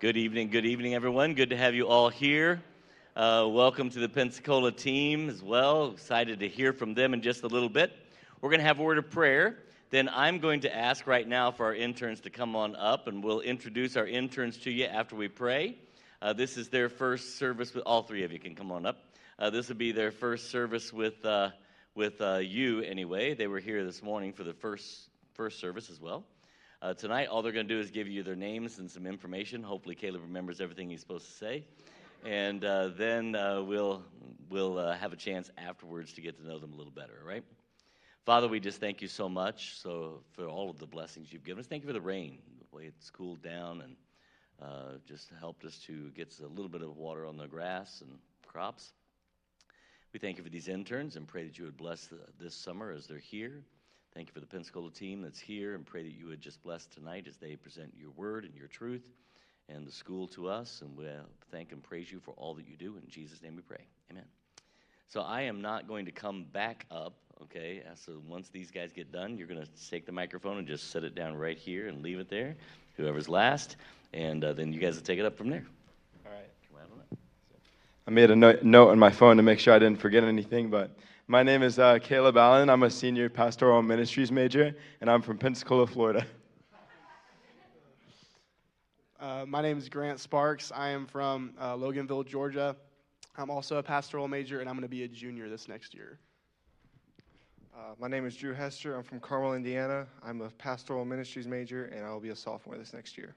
Good evening, good evening, everyone. Good to have you all here. Uh, welcome to the Pensacola team as well. Excited to hear from them in just a little bit. We're going to have a word of prayer. Then I'm going to ask right now for our interns to come on up, and we'll introduce our interns to you after we pray. Uh, this is their first service with all three of you can come on up. Uh, this will be their first service with uh, with uh, you anyway. They were here this morning for the first first service as well. Uh, tonight, all they're going to do is give you their names and some information. Hopefully, Caleb remembers everything he's supposed to say, and uh, then uh, we'll we'll uh, have a chance afterwards to get to know them a little better. all right? Father, we just thank you so much so for all of the blessings you've given us. Thank you for the rain, the way it's cooled down and uh, just helped us to get a little bit of water on the grass and crops. We thank you for these interns and pray that you would bless the, this summer as they're here. Thank you for the Pensacola team that's here and pray that you would just bless tonight as they present your word and your truth and the school to us. And we thank and praise you for all that you do. In Jesus' name we pray. Amen. So I am not going to come back up, okay? So once these guys get done, you're going to take the microphone and just set it down right here and leave it there, whoever's last. And uh, then you guys will take it up from there. All right. I made a note on my phone to make sure I didn't forget anything, but my name is uh, Caleb Allen. I'm a senior pastoral ministries major, and I'm from Pensacola, Florida. Uh, my name is Grant Sparks. I am from uh, Loganville, Georgia. I'm also a pastoral major, and I'm going to be a junior this next year. Uh, my name is Drew Hester. I'm from Carmel, Indiana. I'm a pastoral ministries major, and I will be a sophomore this next year.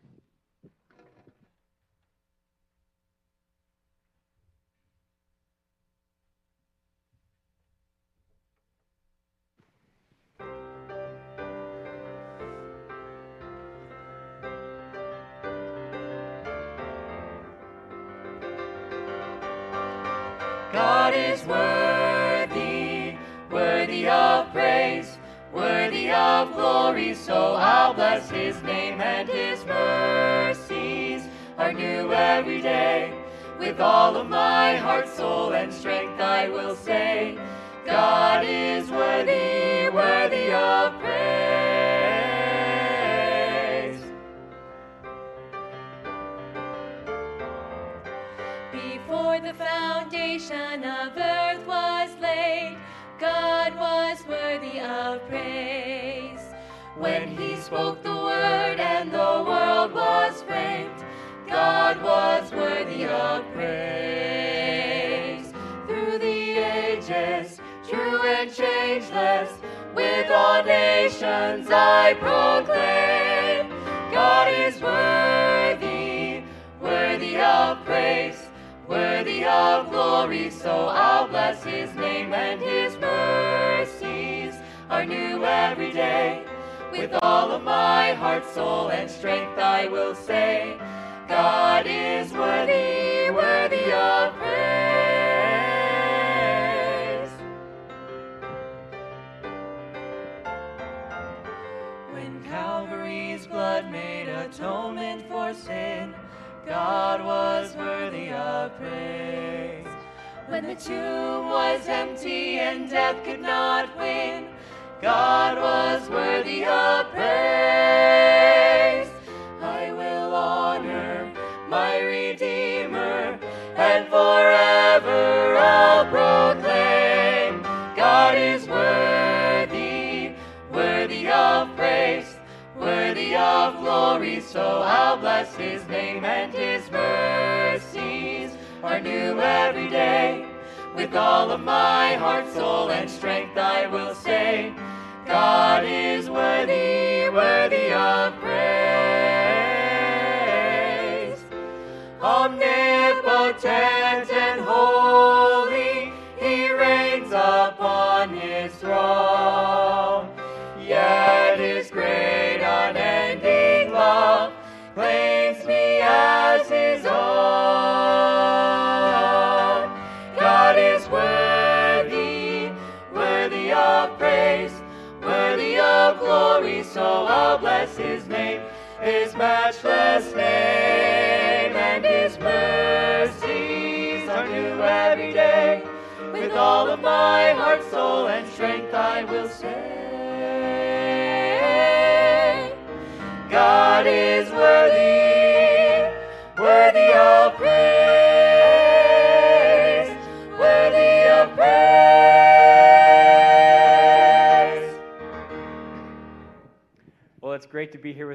Of glory, so I'll bless his name and his mercies are new every day. With all of my heart, soul, and strength, I will say, God is worthy, worthy of praise. Before the foundation of earth was laid, God was worthy of praise. When he spoke the word and the world was framed, God was worthy of praise. Through the ages, true and changeless, with all nations I proclaim, God is worthy, worthy of praise worthy of glory, so I'll bless his name and his mercies are new every day. With all of my heart, soul, and strength, I will say, God is worthy, worthy of praise. When Calvary's blood made atonement for sin, God was worthy of praise. When the tomb was empty and death could not win, God was worthy of praise.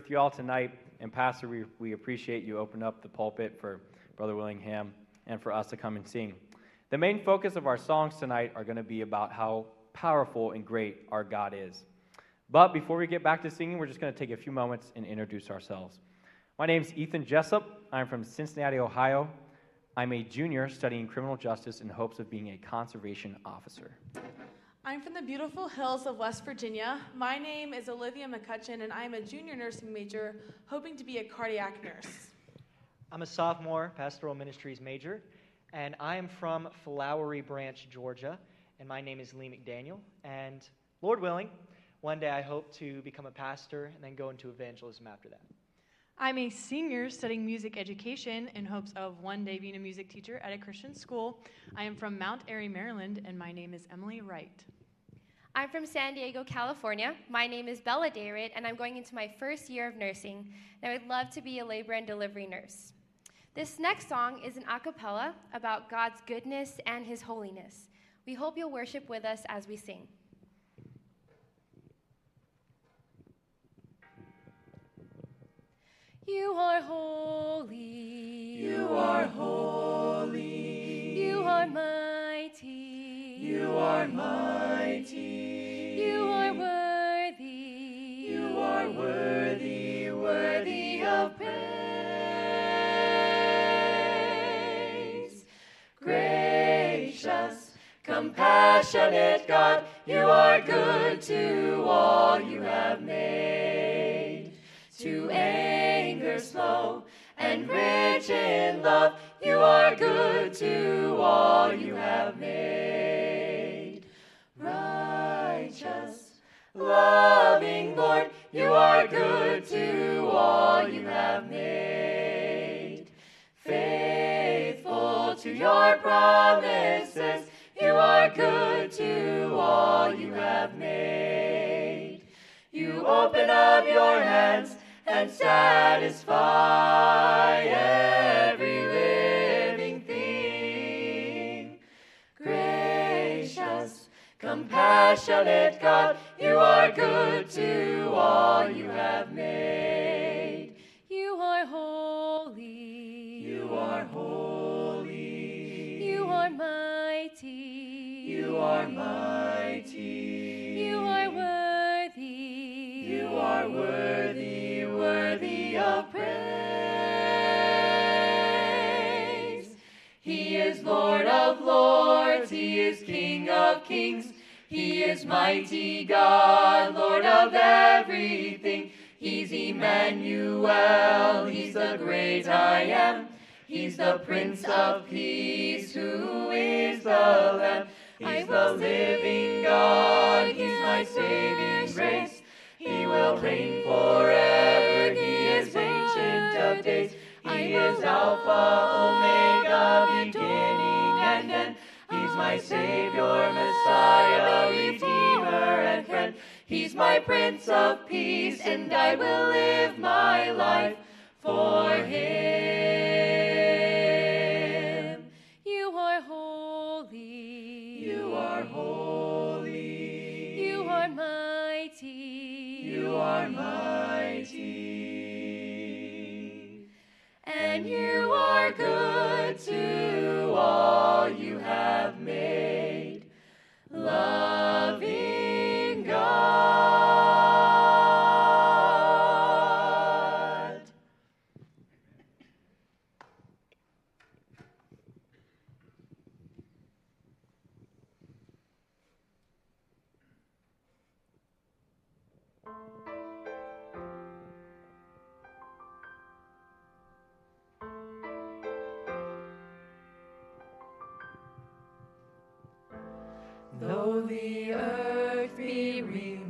With you all tonight. And, Pastor, we, we appreciate you opening up the pulpit for Brother Willingham and for us to come and sing. The main focus of our songs tonight are going to be about how powerful and great our God is. But before we get back to singing, we're just going to take a few moments and introduce ourselves. My name is Ethan Jessup. I'm from Cincinnati, Ohio. I'm a junior studying criminal justice in hopes of being a conservation officer. I'm from the beautiful hills of West Virginia. My name is Olivia McCutcheon, and I'm a junior nursing major hoping to be a cardiac nurse. I'm a sophomore pastoral ministries major, and I am from Flowery Branch, Georgia, and my name is Lee McDaniel. And Lord willing, one day I hope to become a pastor and then go into evangelism after that. I'm a senior studying music education in hopes of one day being a music teacher at a Christian school. I am from Mount Airy, Maryland, and my name is Emily Wright. I'm from San Diego, California. My name is Bella Dayrit, and I'm going into my first year of nursing, and I would love to be a labor and delivery nurse. This next song is an a cappella about God's goodness and His holiness. We hope you'll worship with us as we sing. You are holy. You are holy. You are mighty. You are mighty. You are worthy. You are worthy, worthy of praise. Gracious, compassionate God, you are good to all you have made. To anger slow and rich in love, you are good to all you have made. Righteous, loving Lord, you are good to all you have made. Faithful to your promises, you are good to all you have made. You open up your hands and satisfy every compassionate God, you are good to all you have made. You are holy. You are holy. You are mighty. You are mighty. You are worthy. You are worthy, worthy of praise. Lord of lords, He is King of kings. He is mighty God, Lord of everything. He's Emmanuel, He's the great I am. He's the Prince of Peace, who is the Lamb. He's the living God, He's my saving grace. He will reign forever, He is Alpha, Omega, beginning and end. He's my Savior, Messiah, Redeemer, and friend. He's my Prince of Peace, and I will live my life for Him. Good to all you have made. Loving the earth be removed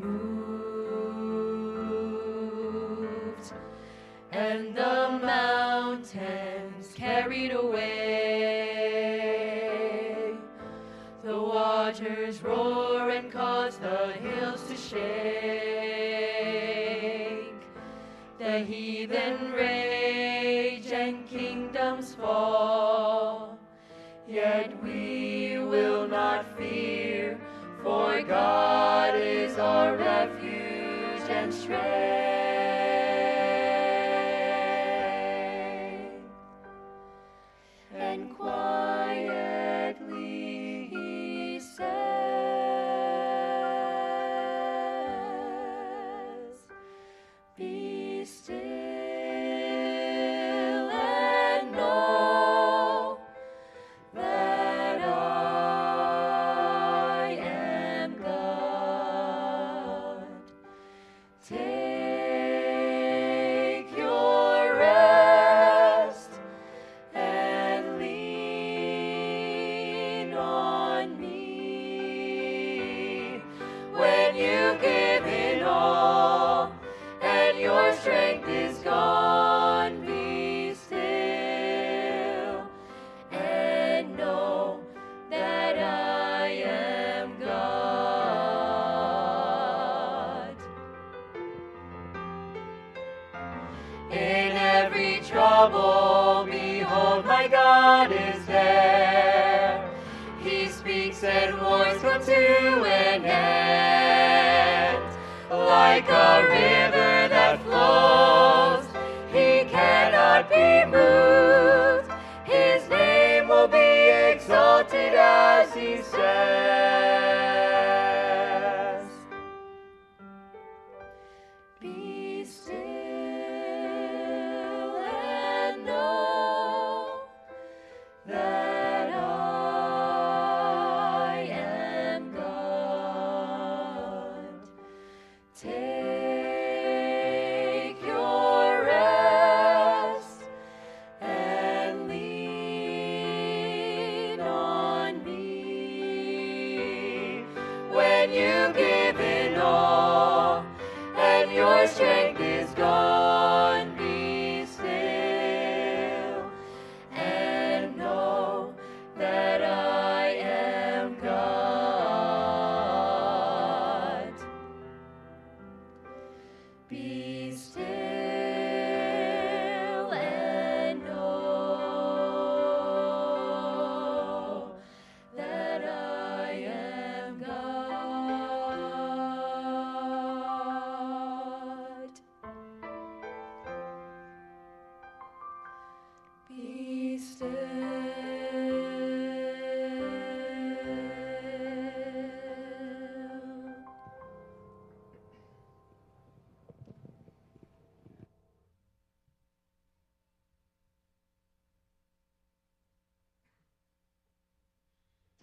and the mountains carried away, the waters roar and cause the hills to shake. For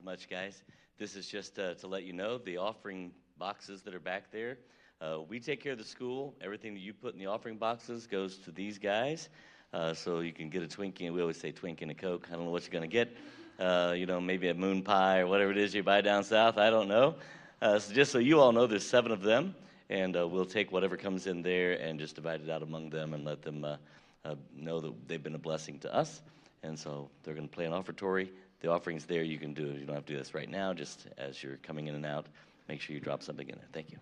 Strength. much, guys. This is just uh, to let you know the offering boxes that are back there. Uh, we take care of the school. Everything that you put in the offering boxes goes to these guys. Uh, so you can get a Twinkie. And we always say Twinkie and a Coke. I don't know what you're going to get. Uh, you know, maybe a moon pie or whatever it is you buy down south. I don't know. Uh, so just so you all know, there's seven of them. And uh, we'll take whatever comes in there and just divide it out among them and let them know that they've been a blessing to us. And so they're going to play an offertory the offering's there. You can do. You don't have to do this right now. Just as you're coming in and out, make sure you drop something in there. Thank you.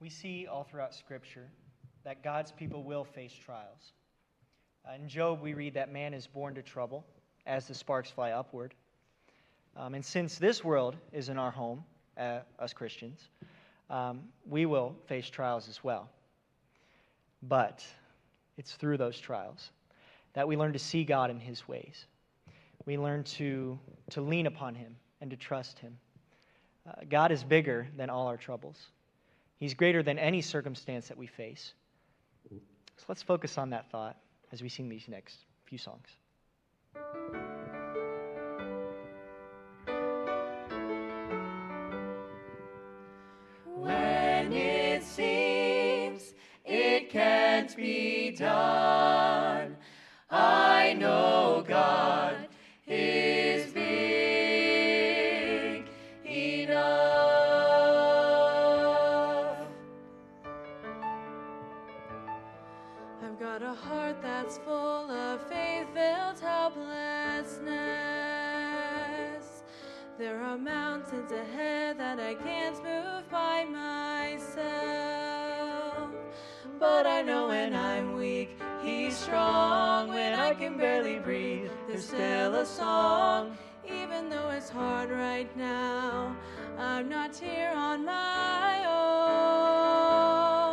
We see all throughout Scripture that God's people will face trials. Uh, in Job, we read that man is born to trouble as the sparks fly upward. Um, and since this world is in our home, uh, us Christians, um, we will face trials as well. But it's through those trials that we learn to see God in His ways. We learn to, to lean upon Him and to trust Him. Uh, God is bigger than all our troubles, He's greater than any circumstance that we face. So let's focus on that thought as we sing these next few songs. When it seems it can't be done, I know God mountains ahead that I can't move by myself. But I know when I'm weak, He's strong. When I can barely breathe, there's still a song. Even though it's hard right now, I'm not here on my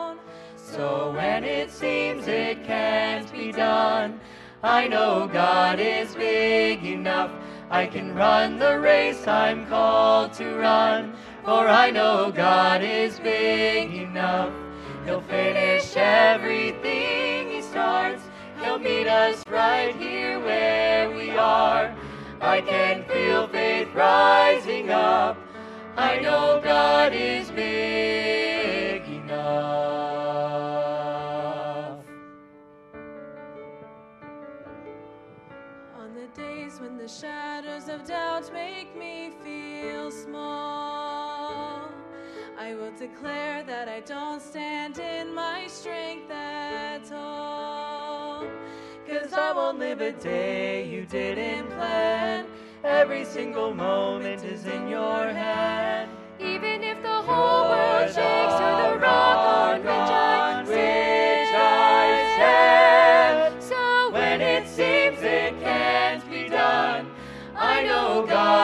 own. So when it seems it can't be done, I know God is big enough. I can run the race I'm called to run, for I know God is big enough. He'll finish everything He starts. He'll meet us right here where we are. I can feel faith rising up. I know God is big enough. The shadows of doubt make me feel small, I will declare that I don't stand in my strength at all. Cause I won't live a day you didn't plan. Every single moment is in your hand. Even if the whole world shakes to the rock on which I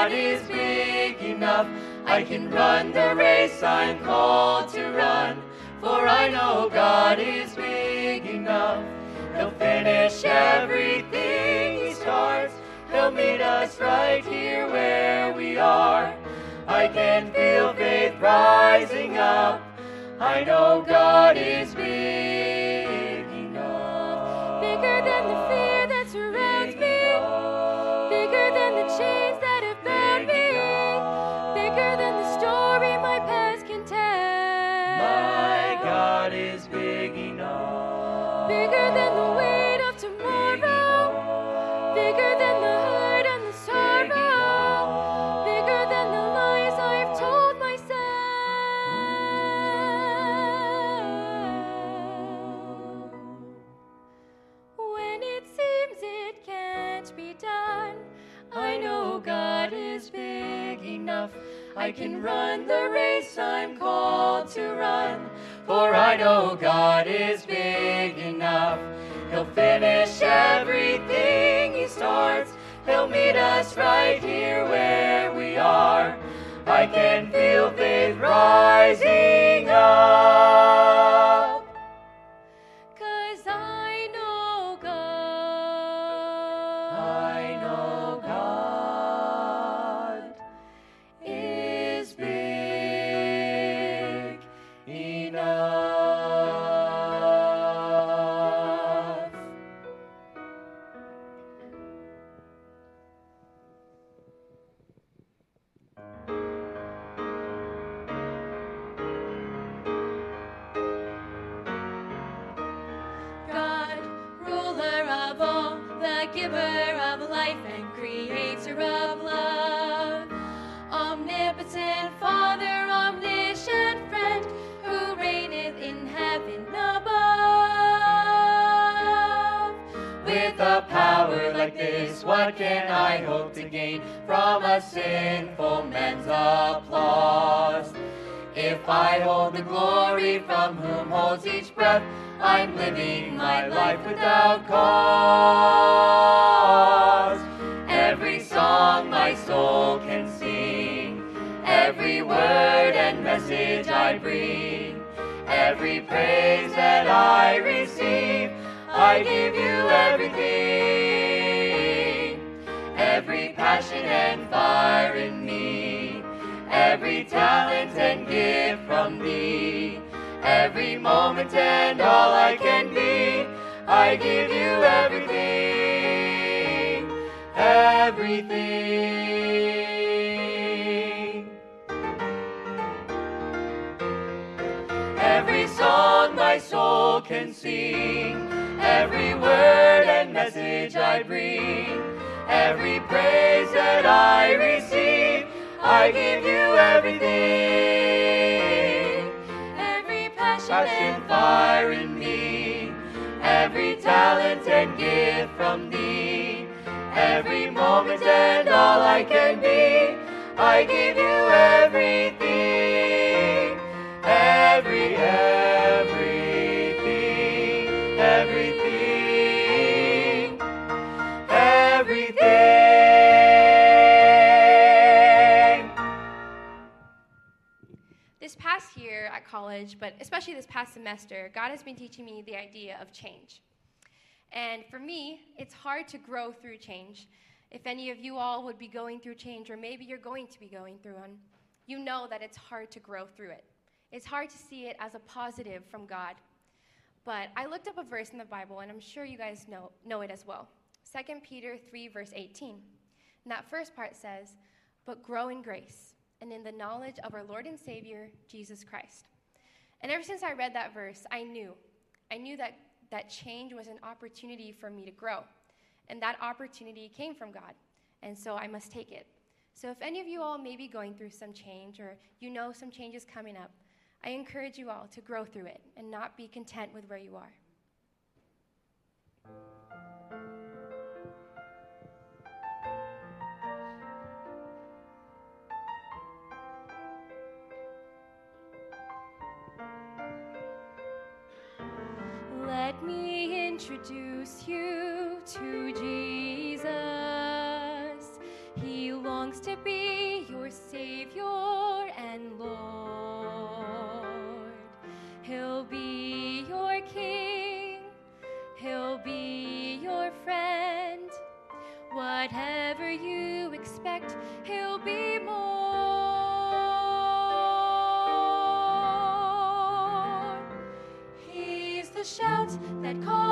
God is big enough. I can run the race I'm called to run, for I know God is big enough. He'll finish everything He starts. He'll meet us right here where we are. I can feel faith rising up. I know God is big I can run the race I'm called to run. For I know God is big enough. He'll finish everything He starts. He'll meet us right here where we are. I can feel faith rising up. What can I hope to gain from a sinful man's applause? If I hold the glory from whom holds each breath, I'm living my life without cause. Every song my soul can sing, every word and message I bring, every praise that I receive, I give you everything. Passion and fire in me, every talent and gift from thee, every moment and all I can be, I give you everything, everything. Every song my soul can sing, every word and message I bring, every praise that I receive, I give you everything. Every passion, and fire in me, every talent and gift from thee, every moment and all I can be, I give you everything. Especially this past semester, God has been teaching me the idea of change. And for me, it's hard to grow through change. If any of you all would be going through change, or maybe you're going to be going through one, you know that it's hard to grow through it. It's hard to see it as a positive from God. But I looked up a verse in the Bible, and I'm sure you guys know, know it as well 2 Peter 3, verse 18. And that first part says, But grow in grace and in the knowledge of our Lord and Savior, Jesus Christ. And ever since I read that verse, I knew. I knew that, that change was an opportunity for me to grow. And that opportunity came from God. And so I must take it. So if any of you all may be going through some change or you know some change is coming up, I encourage you all to grow through it and not be content with where you are. Introduce you to Jesus. He longs to be your Savior and Lord. He'll be your King, He'll be your friend. Whatever you expect, He'll be more. He's the shout that calls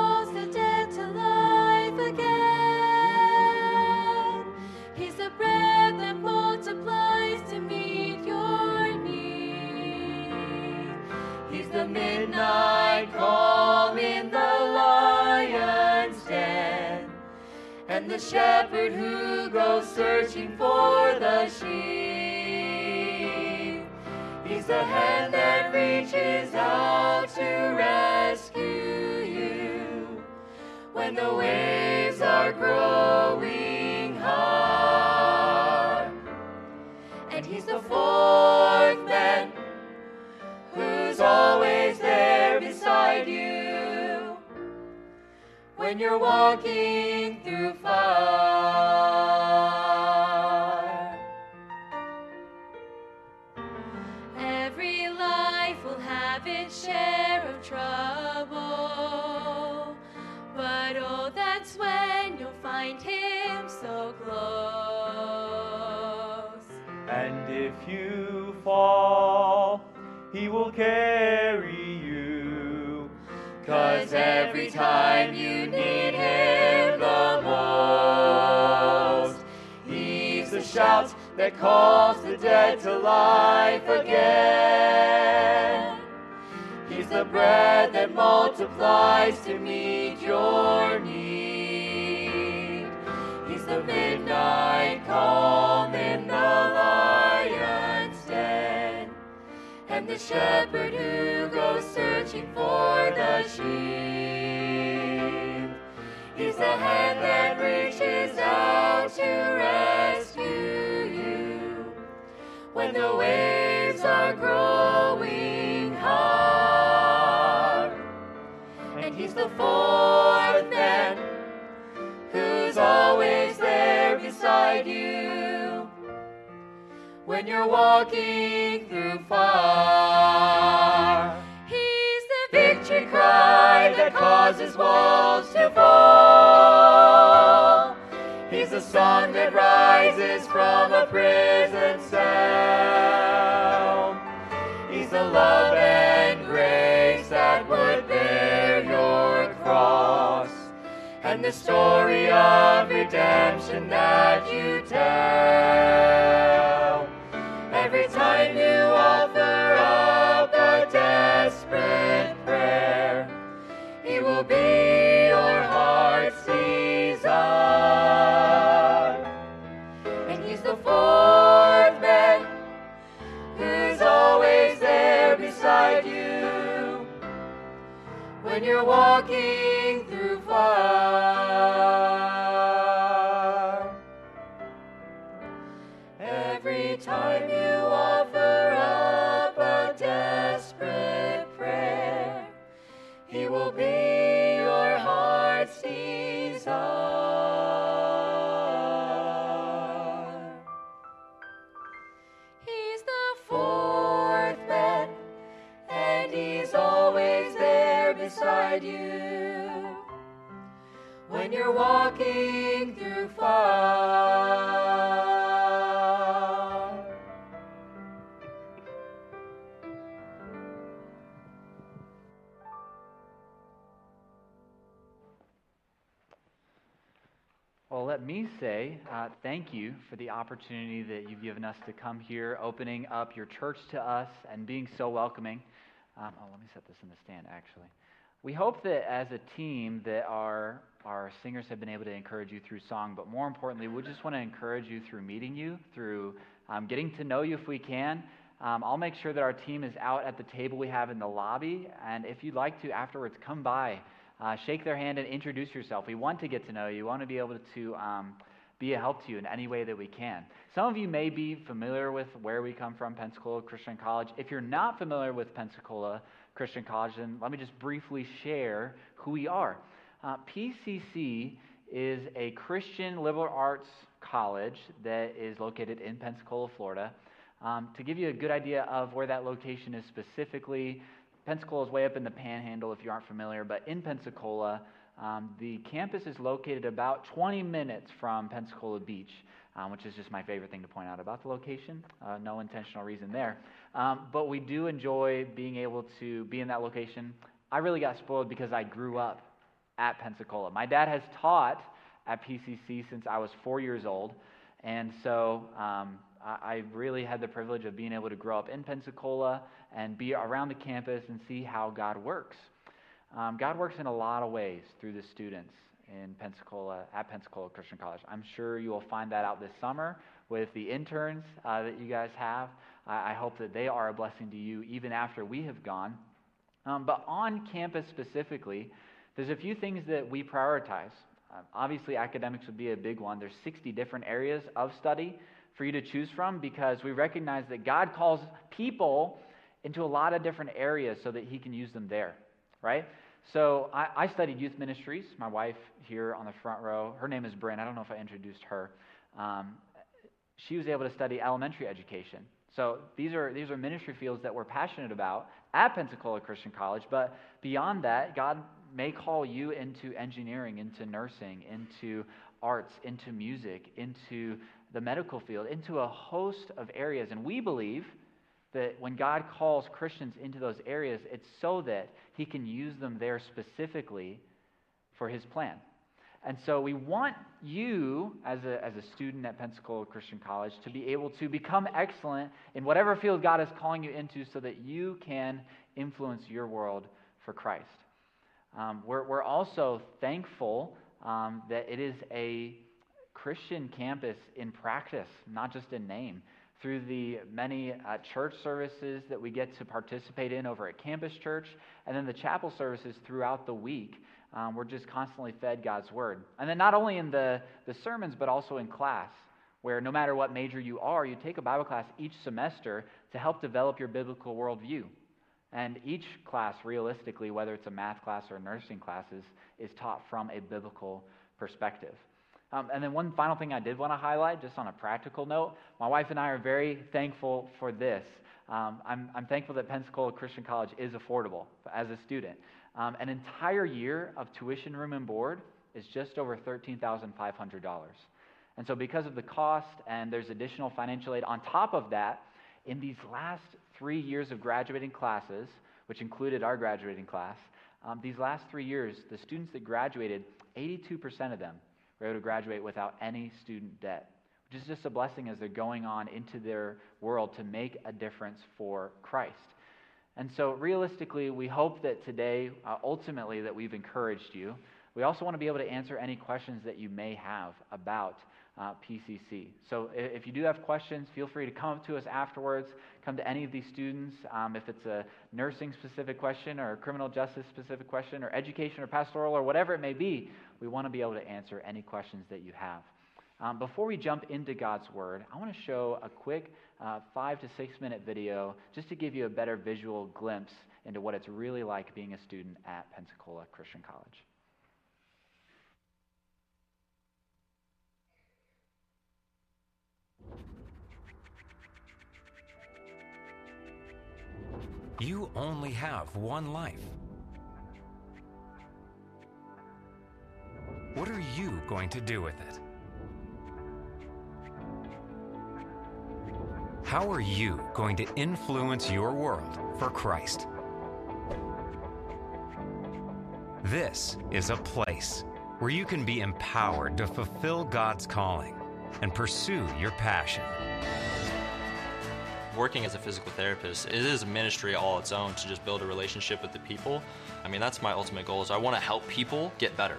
the shepherd who goes searching for the sheep. He's the hand that reaches out to rescue you when the waves are growing hard. And he's the fourth when you're walking through fire. Every life will have its share of trouble, but oh, that's when you'll find him so close. And if you fall, he will carry you. Cause every time you shout that calls the dead to life again. He's the bread that multiplies to meet your need. He's the midnight calm in the lion's den and the shepherd who goes searching for the sheep. He's the hand that reaches out to rescue you. When the waves are growing hard, and He's the fourth man who's always there beside you. When you're walking through fire. He's cry that causes walls to fall. He's the song that rises from a prison cell. He's the love and grace that would bear your cross. And the story of redemption that you tell. Every time you offer up when you're walking through fire. Walking through fire. Well, let me say uh, thank you for the opportunity that you've given us to come here, opening up your church to us and being so welcoming. Um, oh, let me set this in the stand, actually. We hope that as a team that our, our singers have been able to encourage you through song, but more importantly, we just want to encourage you through meeting you, through um, getting to know you if we can. Um, I'll make sure that our team is out at the table we have in the lobby, and if you'd like to afterwards, come by uh, shake their hand and introduce yourself. We want to get to know you. We want to be able to um, be a help to you in any way that we can. Some of you may be familiar with where we come from, Pensacola Christian College. If you're not familiar with Pensacola Christian College, then let me just briefly share who we are. Uh, PCC is a Christian liberal arts college that is located in Pensacola, Florida. Um, to give you a good idea of where that location is specifically, Pensacola is way up in the panhandle if you aren't familiar, but in Pensacola, um, the campus is located about 20 minutes from Pensacola Beach, um, which is just my favorite thing to point out about the location. Uh, no intentional reason there. Um, but we do enjoy being able to be in that location. I really got spoiled because I grew up at Pensacola. My dad has taught at PCC since I was four years old, and so um, I really had the privilege of being able to grow up in Pensacola and be around the campus and see how God works. Um, God works in a lot of ways through the students in Pensacola, at Pensacola Christian College. I'm sure you will find that out this summer with the interns uh, that you guys have. I, I, hope that they are a blessing to you even after we have gone. Um, but on campus specifically, there's a few things that we prioritize. Um, obviously, academics would be a big one. There's 60 different areas of study for you to choose from because we recognize that God calls people into a lot of different areas so that He can use them there, right? So I, I, studied youth ministries. My wife here on the front row, her name is Bryn. I don't know if I introduced her. Um, she was able to study elementary education. So these are these are ministry fields that we're passionate about at Pensacola Christian College. But beyond that, God may call you into engineering, into nursing, into arts, into music, into the medical field, into a host of areas. And we believe that when God calls Christians into those areas, it's so that He can use them there specifically for His plan. And so we want you, as a, as a student at Pensacola Christian College, to be able to become excellent in whatever field God is calling you into so that you can influence your world for Christ. Um, we're, we're also thankful um, that it is a Christian campus in practice, not just in name. Through the many uh, church services that we get to participate in over at Campus Church, and then the chapel services throughout the week, um, we're just constantly fed God's Word. And then not only in the, the sermons, but also in class, where no matter what major you are, you take a Bible class each semester to help develop your biblical worldview. And each class, realistically, whether it's a math class or a nursing classes, is taught from a biblical perspective. Um, and then one final thing I did want to highlight, just on a practical note, my wife and I are very thankful for this. Um, I'm, I'm, thankful that Pensacola Christian College is affordable as a student. Um, an entire year of tuition, room, and board is just over $13,500. And so, because of the cost and there's additional financial aid on top of that, in these last three years of graduating classes, which included our graduating class, um, these last three years, the students that graduated, 82% of them were able to graduate without any student debt, which is just a blessing as they're going on into their world to make a difference for Christ. And so, realistically, we hope that today, uh, ultimately, that we've encouraged you. We also want to be able to answer any questions that you may have about uh, PCC. So if you do have questions, feel free to come up to us afterwards. Come to any of these students. Um, if it's a nursing specific question or a criminal justice specific question or education or pastoral or whatever it may be, we want to be able to answer any questions that you have. Um, before we jump into God's Word, I want to show a quick uh, five to six minute video just to give you a better visual glimpse into what it's really like being a student at Pensacola Christian College. You only have one life. What are you going to do with it? How are you going to influence your world for Christ? This is a place where you can be empowered to fulfill God's calling and pursue your passion. Working as a physical therapist, it is a ministry all its own to just build a relationship with the people. I mean, that's my ultimate goal is I want to help people get better.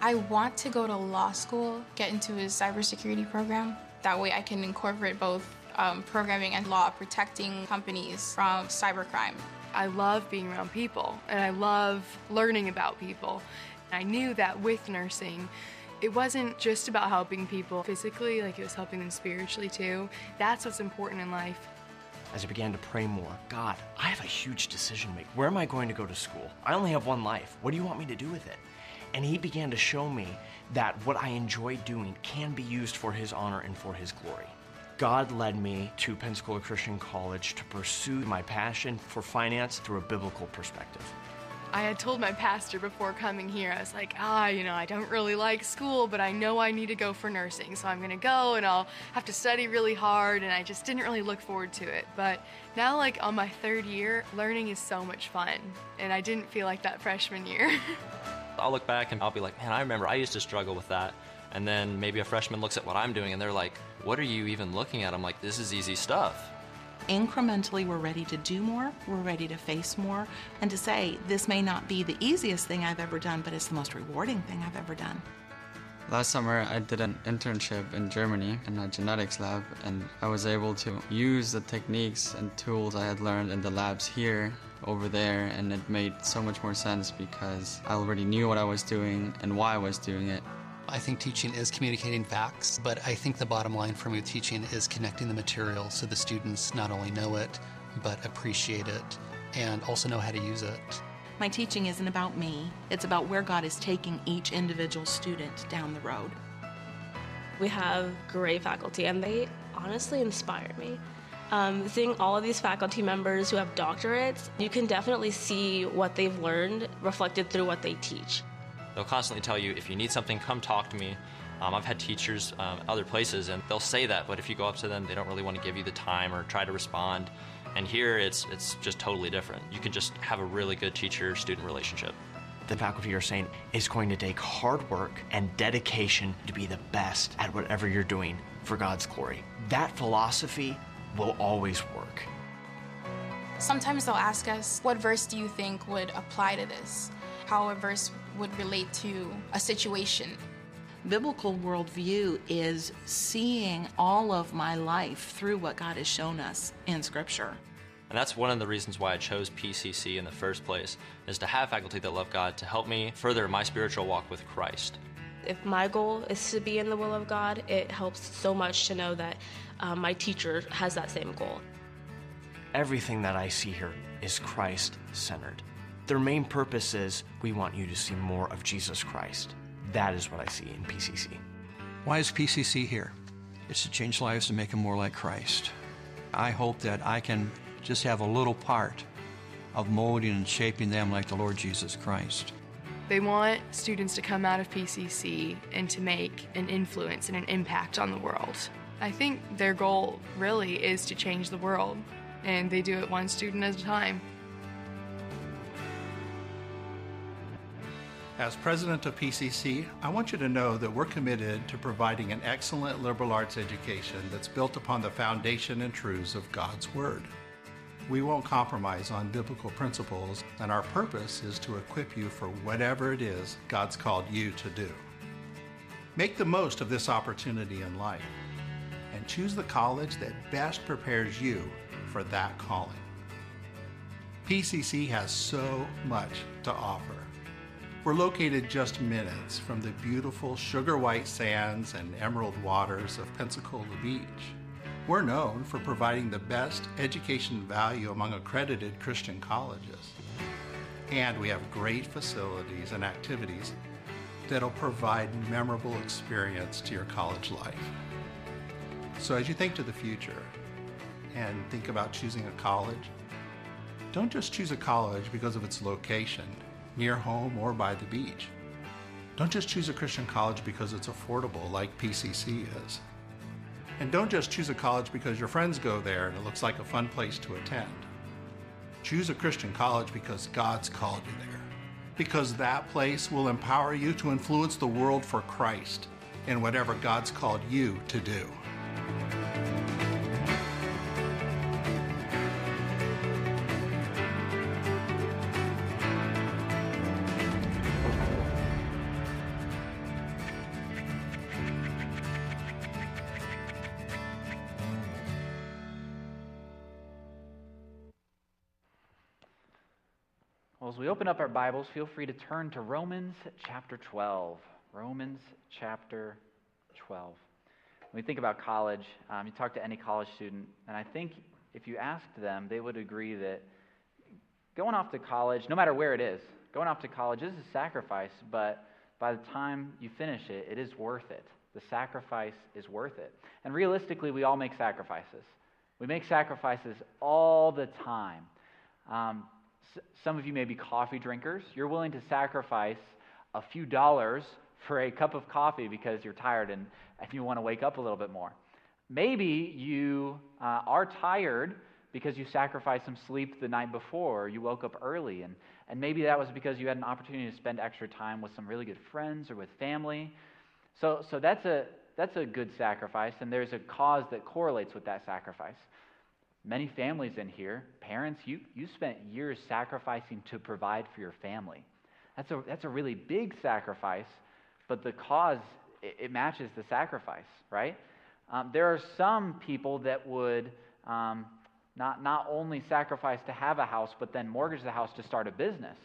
I want to go to law school, get into a cybersecurity program. That way I can incorporate both um, programming and law, protecting companies from cybercrime. I love being around people and I love learning about people. I knew that with nursing, it wasn't just about helping people physically, like it was helping them spiritually too. That's what's important in life. As I began to pray more, God, I have a huge decision to make. Where am I going to go to school? I only have one life. What do you want me to do with it? And He began to show me that what I enjoy doing can be used for His honor and for His glory. God led me to Pensacola Christian College to pursue my passion for finance through a biblical perspective. I had told my pastor before coming here, I was like, ah, you know, I don't really like school, but I know I need to go for nursing. So I'm going to go and I'll have to study really hard. And I just didn't really look forward to it. But now, like on my third year, learning is so much fun. And I didn't feel like that freshman year. I'll look back and I'll be like, man, I remember I used to struggle with that. And then maybe a freshman looks at what I'm doing and they're like, what are you even looking at? I'm like, this is easy stuff. Incrementally, we're ready to do more, we're ready to face more, and to say, this may not be the easiest thing I've ever done, but it's the most rewarding thing I've ever done. Last summer, I did an internship in Germany in a genetics lab, and I was able to use the techniques and tools I had learned in the labs here over there, and it made so much more sense because I already knew what I was doing and why I was doing it. I think teaching is communicating facts, but I think the bottom line for me with teaching is connecting the material so the students not only know it, but appreciate it and also know how to use it. My teaching isn't about me, it's about where God is taking each individual student down the road. We have great faculty, and they honestly inspire me. Um, seeing all of these faculty members who have doctorates, you can definitely see what they've learned reflected through what they teach. They'll constantly tell you, if you need something, come talk to me. Um, I've had teachers um, other places, and they'll say that, but if you go up to them, they don't really want to give you the time or try to respond. And here, it's it's just totally different. You can just have a really good teacher-student relationship. The faculty are saying it's going to take hard work and dedication to be the best at whatever you're doing for God's glory. That philosophy will always work. Sometimes they'll ask us, What verse do you think would apply to this? How a verse would relate to a situation. Biblical worldview is seeing all of my life through what God has shown us in Scripture. And that's one of the reasons why I chose PCC in the first place, is to have faculty that love God to help me further my spiritual walk with Christ. If my goal is to be in the will of God, it helps so much to know that um, my teacher has that same goal. Everything that I see here is Christ centered. Their main purpose is we want you to see more of Jesus Christ. That is what I see in PCC. Why is PCC here? It's to change lives and make them more like Christ. I hope that I can just have a little part of molding and shaping them like the Lord Jesus Christ. They want students to come out of PCC and to make an influence and an impact on the world. I think their goal really is to change the world, and they do it one student at a time. As president of PCC, I want you to know that we're committed to providing an excellent liberal arts education that's built upon the foundation and truths of God's Word. We won't compromise on biblical principles, and our purpose is to equip you for whatever it is God's called you to do. Make the most of this opportunity in life and choose the college that best prepares you for that calling. PCC has so much to offer. We're located just minutes from the beautiful sugar white sands and emerald waters of Pensacola Beach. We're known for providing the best education value among accredited Christian colleges. And we have great facilities and activities that'll provide memorable experience to your college life. So as you think to the future and think about choosing a college, don't just choose a college because of its location near home or by the beach. Don't just choose a Christian college because it's affordable, like PCC is. And don't just choose a college because your friends go there and it looks like a fun place to attend. Choose a Christian college because God's called you there. Because that place will empower you to influence the world for Christ in whatever God's called you to do. Open up our Bibles, feel free to turn to Romans chapter 12. Romans chapter 12. When we think about college, um, you talk to any college student, and I think if you asked them, they would agree that going off to college, no matter where it is, going off to college is a sacrifice, but by the time you finish it, it is worth it. The sacrifice is worth it. And realistically, we all make sacrifices. We make sacrifices all the time. Um, some of you may be coffee drinkers. You're willing to sacrifice a few dollars for a cup of coffee because you're tired and, and you want to wake up a little bit more. Maybe you uh, are tired because you sacrificed some sleep the night before, you woke up early, and, and maybe that was because you had an opportunity to spend extra time with some really good friends or with family. So, so that's, a, that's a good sacrifice, and there's a cause that correlates with that sacrifice. Many families in here, parents, you, you spent years sacrificing to provide for your family. That's a, that's a really big sacrifice, but the cause, it, it matches the sacrifice, right? Um, there are some people that would um, not, not only sacrifice to have a house, but then mortgage the house to start a business.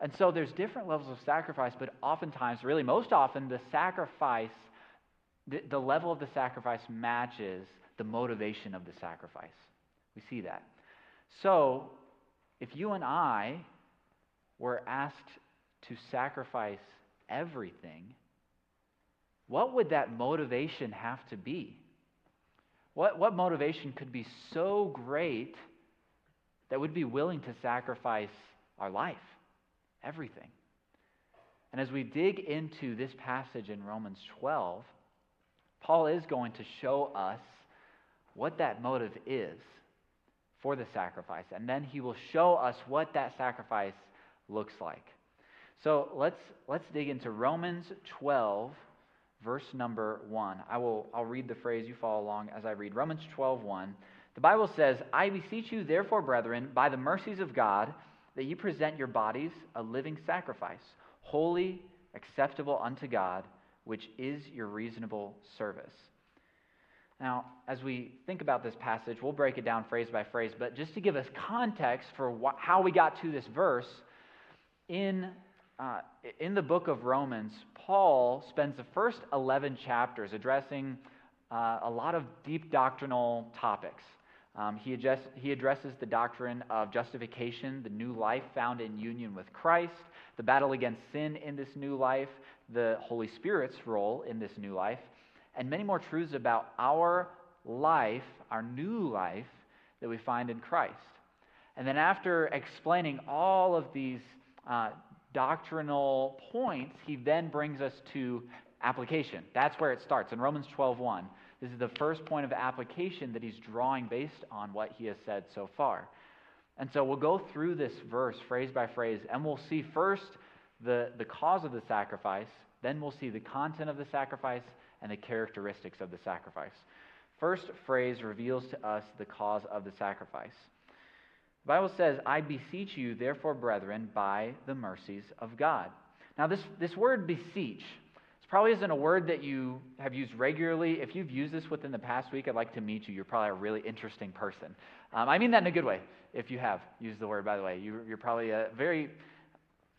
And so there's different levels of sacrifice, but oftentimes, really most often, the sacrifice, the, the level of the sacrifice matches the motivation of the sacrifice. We see that. So, if you and I were asked to sacrifice everything, what would that motivation have to be? What, what motivation could be so great that would be willing to sacrifice our life, everything? And as we dig into this passage in Romans 12, Paul is going to show us what that motive is for the sacrifice. And then he will show us what that sacrifice looks like. So let's, let's dig into Romans 12, verse number 1. I will, I'll read the phrase, you follow along as I read. Romans 12, 1. The Bible says, I beseech you, therefore, brethren, by the mercies of God, that you present your bodies a living sacrifice, holy, acceptable unto God, which is your reasonable service. Now, as we think about this passage, we'll break it down phrase by phrase, but just to give us context for wh- how we got to this verse, in, uh, in the book of Romans, Paul spends the first 11 chapters addressing uh, a lot of deep doctrinal topics. Um, he, address, he addresses the doctrine of justification, the new life found in union with Christ, the battle against sin in this new life, the Holy Spirit's role in this new life, and many more truths about our life, our new life that we find in Christ. And then, after explaining all of these uh, doctrinal points, he then brings us to application. That's where it starts in Romans 12:1. This is the first point of application that he's drawing based on what he has said so far. And so we'll go through this verse phrase by phrase, and we'll see first the, the cause of the sacrifice, then we'll see the content of the sacrifice and the characteristics of the sacrifice. First phrase reveals to us the cause of the sacrifice. The Bible says, I beseech you, therefore, brethren, by the mercies of God. Now, this, this word beseech this probably isn't a word that you have used regularly. If you've used this within the past week, I'd like to meet you. You're probably a really interesting person. Um, I mean that in a good way, if you have used the word, by the way. You, you're probably a very,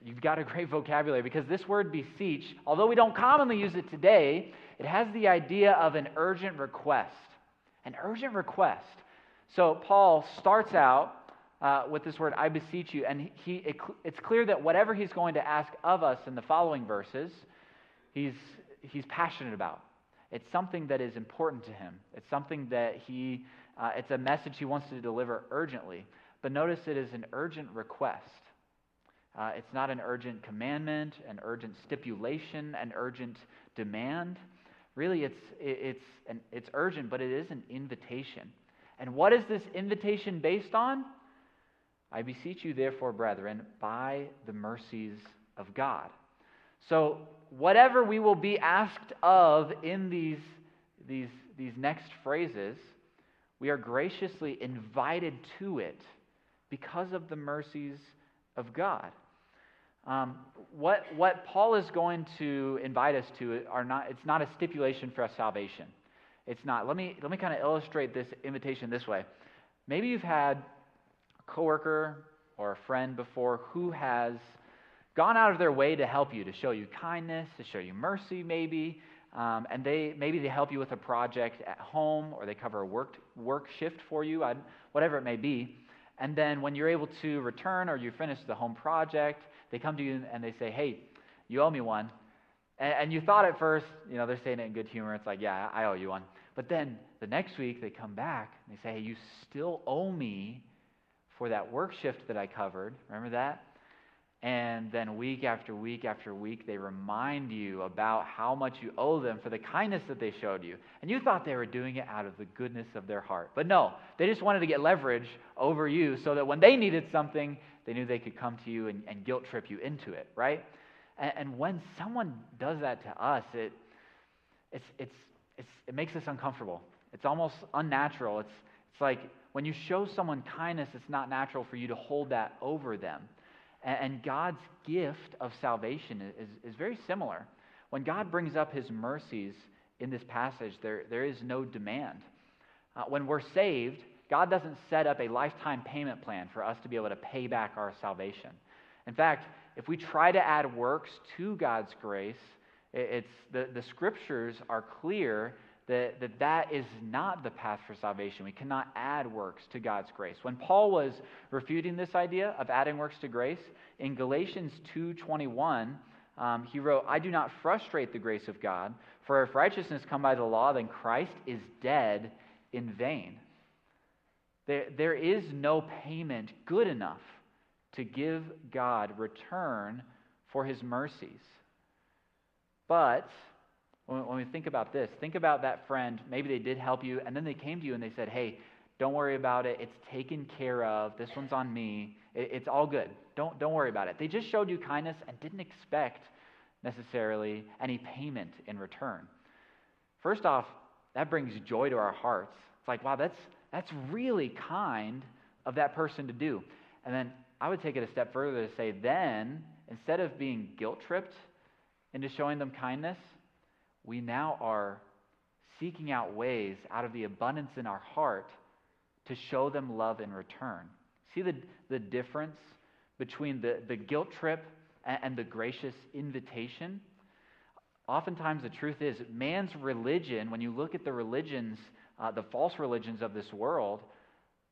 you've got a great vocabulary because this word beseech, although we don't commonly use it today, it has the idea of an urgent request. An urgent request. So Paul starts out uh, with this word, I beseech you, and he, it, it's clear that whatever he's going to ask of us in the following verses, he's, he's passionate about. It's something that is important to him. It's something that he, uh, it's a message he wants to deliver urgently. But notice it is an urgent request. Uh, it's not an urgent commandment, an urgent stipulation, an urgent demand. Really, it's, it's, an, it's urgent, but it is an invitation. And what is this invitation based on? I beseech you, therefore, brethren, by the mercies of God. So, whatever we will be asked of in these, these, these next phrases, we are graciously invited to it because of the mercies of God. Um, what, what Paul is going to invite us to are not, it's not a stipulation for salvation. It's not. Let me, let me kind of illustrate this invitation this way. Maybe you've had a coworker or a friend before who has gone out of their way to help you, to show you kindness, to show you mercy, maybe. Um, and they maybe they help you with a project at home, or they cover a work work shift for you, whatever it may be. And then when you're able to return or you finish the home project, they come to you and they say, "Hey, you owe me one." And, and you thought at first, you know, they're saying it in good humor. It's like, "Yeah, I owe you one." But then the next week they come back and they say, "Hey, you still owe me for that work shift that I covered." Remember that? And then week after week after week, they remind you about how much you owe them for the kindness that they showed you. And you thought they were doing it out of the goodness of their heart. But no, they just wanted to get leverage over you so that when they needed something, they knew they could come to you and, and guilt trip you into it, right? And, and, when someone does that to us, it, it's, it's, it's, it makes us uncomfortable. It's almost unnatural. It's, it's like when you show someone kindness, it's not natural for you to hold that over them. And God's gift of salvation is, is very similar. When God brings up his mercies in this passage, there, there is no demand. Uh, when we're saved, God doesn't set up a lifetime payment plan for us to be able to pay back our salvation. In fact, if we try to add works to God's grace, it's, the, the scriptures are clear that, that that is not the path for salvation. We cannot add works to God's grace. When Paul was refuting this idea of adding works to grace, in Galatians 2.21, um, he wrote, I do not frustrate the grace of God, for if righteousness come by the law, then Christ is dead in vain. There, there is no payment good enough to give God return for his mercies. But when, when we think about this, think about that friend. Maybe they did help you, and then they came to you and they said, Hey, don't worry about it. It's taken care of. This one's on me. It, it's all good. Don't, don't worry about it. They just showed you kindness and didn't expect necessarily any payment in return. First off, that brings joy to our hearts. It's like, wow, that's, that's really kind of that person to do. And then I would take it a step further to say, then, instead of being guilt tripped into showing them kindness, we now are seeking out ways out of the abundance in our heart to show them love in return. See the, the difference between the, the guilt trip and, and the gracious invitation? Oftentimes, the truth is, man's religion, when you look at the religions, uh, the false religions of this world,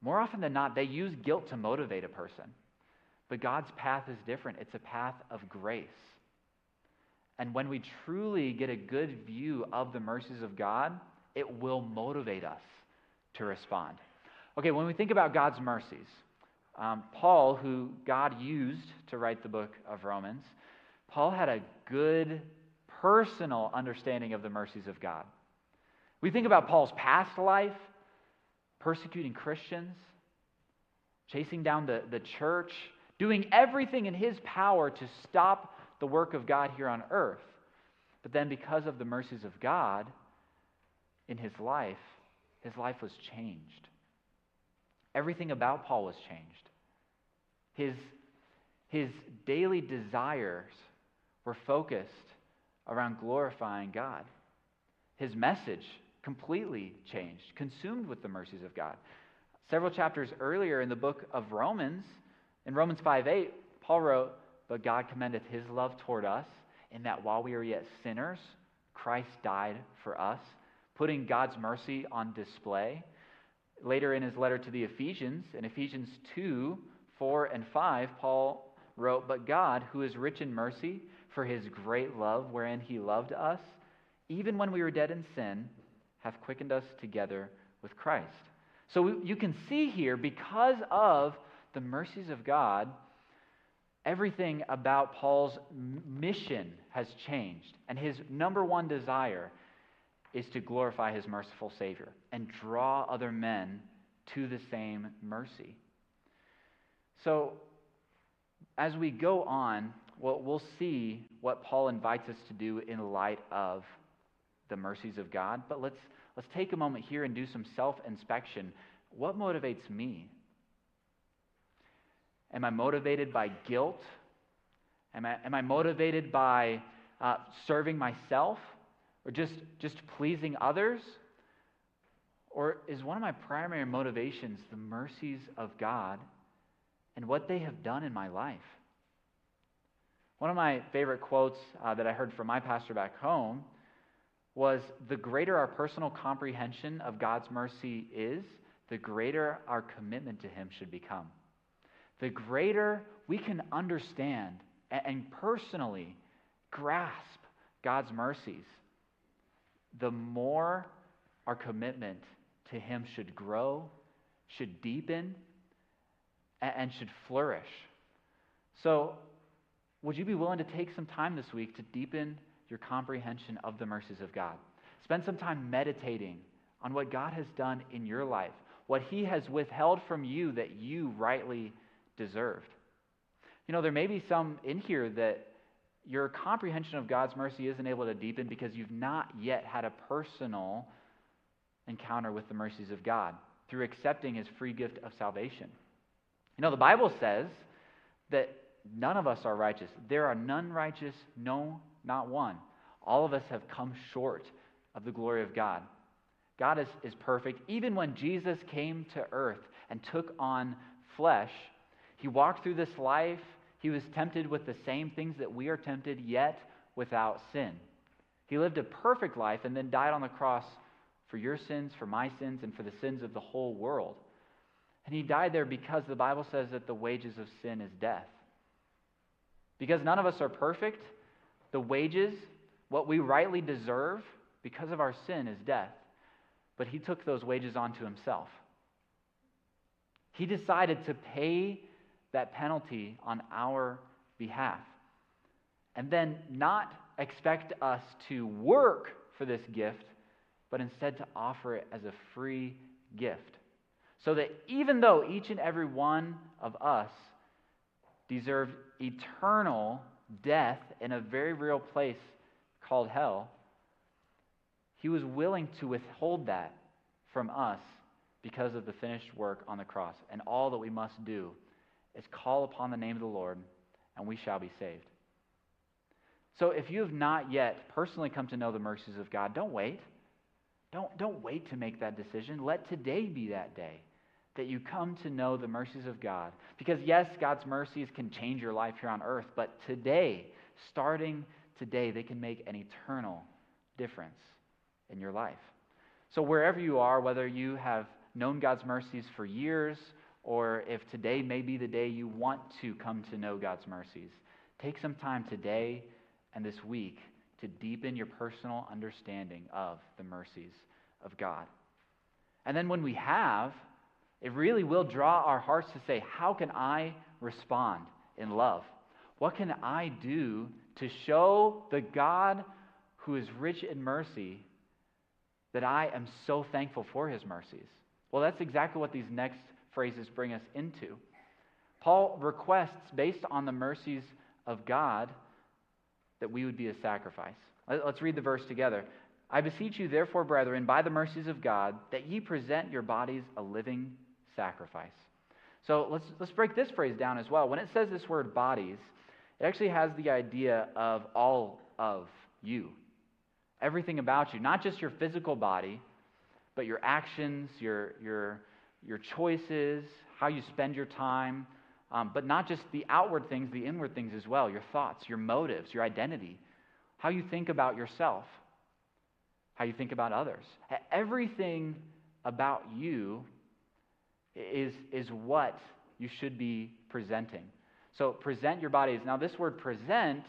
More often than not, they use guilt to motivate a person. But God's path is different. It's a path of grace. And when we truly get a good view of the mercies of God, it will motivate us to respond. Okay, when we think about God's mercies, um, Paul, who God used to write the book of Romans, Paul had a good personal understanding of the mercies of God. We think about Paul's past life, persecuting Christians, chasing down the, the church, doing everything in his power to stop the work of God here on earth. But then, because of the mercies of God in his life, his life was changed. Everything about Paul was changed. His, his daily desires were focused around glorifying God. His message completely changed, consumed with the mercies of God. Several chapters earlier in the book of Romans, in Romans 5 8, Paul wrote, But God commendeth his love toward us, in that while we are yet sinners, Christ died for us, putting God's mercy on display. Later in his letter to the Ephesians, in Ephesians 2 4 and 5, Paul wrote, But God, who is rich in mercy, for his great love wherein he loved us, even when we were dead in sin, hath quickened us together with Christ. So you can see here, because of the mercies of God, everything about Paul's mission has changed. And his number one desire is to glorify his merciful Savior and draw other men to the same mercy. So, as we go on, well, we'll see what Paul invites us to do in light of the mercies of God. But let's, let's take a moment here and do some self inspection. What motivates me? Am I motivated by guilt? Am I, am I motivated by uh, serving myself or just, just pleasing others? Or is one of my primary motivations the mercies of God and what they have done in my life? One of my favorite quotes uh, that I heard from my pastor back home was The greater our personal comprehension of God's mercy is, the greater our commitment to Him should become. The greater we can understand and personally grasp God's mercies, the more our commitment to Him should grow, should deepen, and should flourish. So, would you be willing to take some time this week to deepen your comprehension of the mercies of God? Spend some time meditating on what God has done in your life, what He has withheld from you that you rightly deserved. You know, there may be some in here that your comprehension of God's mercy isn't able to deepen because you've not yet had a personal encounter with the mercies of God through accepting His free gift of salvation. You know, the Bible says that None of us are righteous. There are none righteous, no, not one. All of us have come short of the glory of God. God is, is perfect. Even when Jesus came to earth and took on flesh, he walked through this life. He was tempted with the same things that we are tempted, yet without sin. He lived a perfect life and then died on the cross for your sins, for my sins, and for the sins of the whole world. And he died there because the Bible says that the wages of sin is death. Because none of us are perfect, the wages, what we rightly deserve because of our sin, is death. But he took those wages onto himself. He decided to pay that penalty on our behalf. And then not expect us to work for this gift, but instead to offer it as a free gift. So that even though each and every one of us deserved eternal death in a very real place called hell, he was willing to withhold that from us because of the finished work on the cross. And all that we must do is call upon the name of the Lord, and we shall be saved. So if you have not yet personally come to know the mercies of God, don't wait. Don't, don't wait to make that decision. Let today be that day that you come to know the mercies of God. Because, yes, God's mercies can change your life here on earth, but today, starting today, they can make an eternal difference in your life. So, wherever you are, whether you have known God's mercies for years, or if today may be the day you want to come to know God's mercies, take some time today and this week to deepen your personal understanding of the mercies of God. And then when we have, it really will draw our hearts to say, How can I respond in love? What can I do to show the God who is rich in mercy that I am so thankful for his mercies? Well, that's exactly what these next phrases bring us into. Paul requests, based on the mercies of God, that we would be a sacrifice. Let's read the verse together. I beseech you, therefore, brethren, by the mercies of God, that ye present your bodies a living sacrifice. So let's, let's break this phrase down as well. When it says this word bodies, it actually has the idea of all of you, everything about you, not just your physical body, but your actions, your, your, your choices, how you spend your time, um, but not just the outward things, the inward things as well, your thoughts, your motives, your identity, how you think about yourself, how you think about others. Everything about you is, is what you should be presenting. So present your bodies. Now, this word present,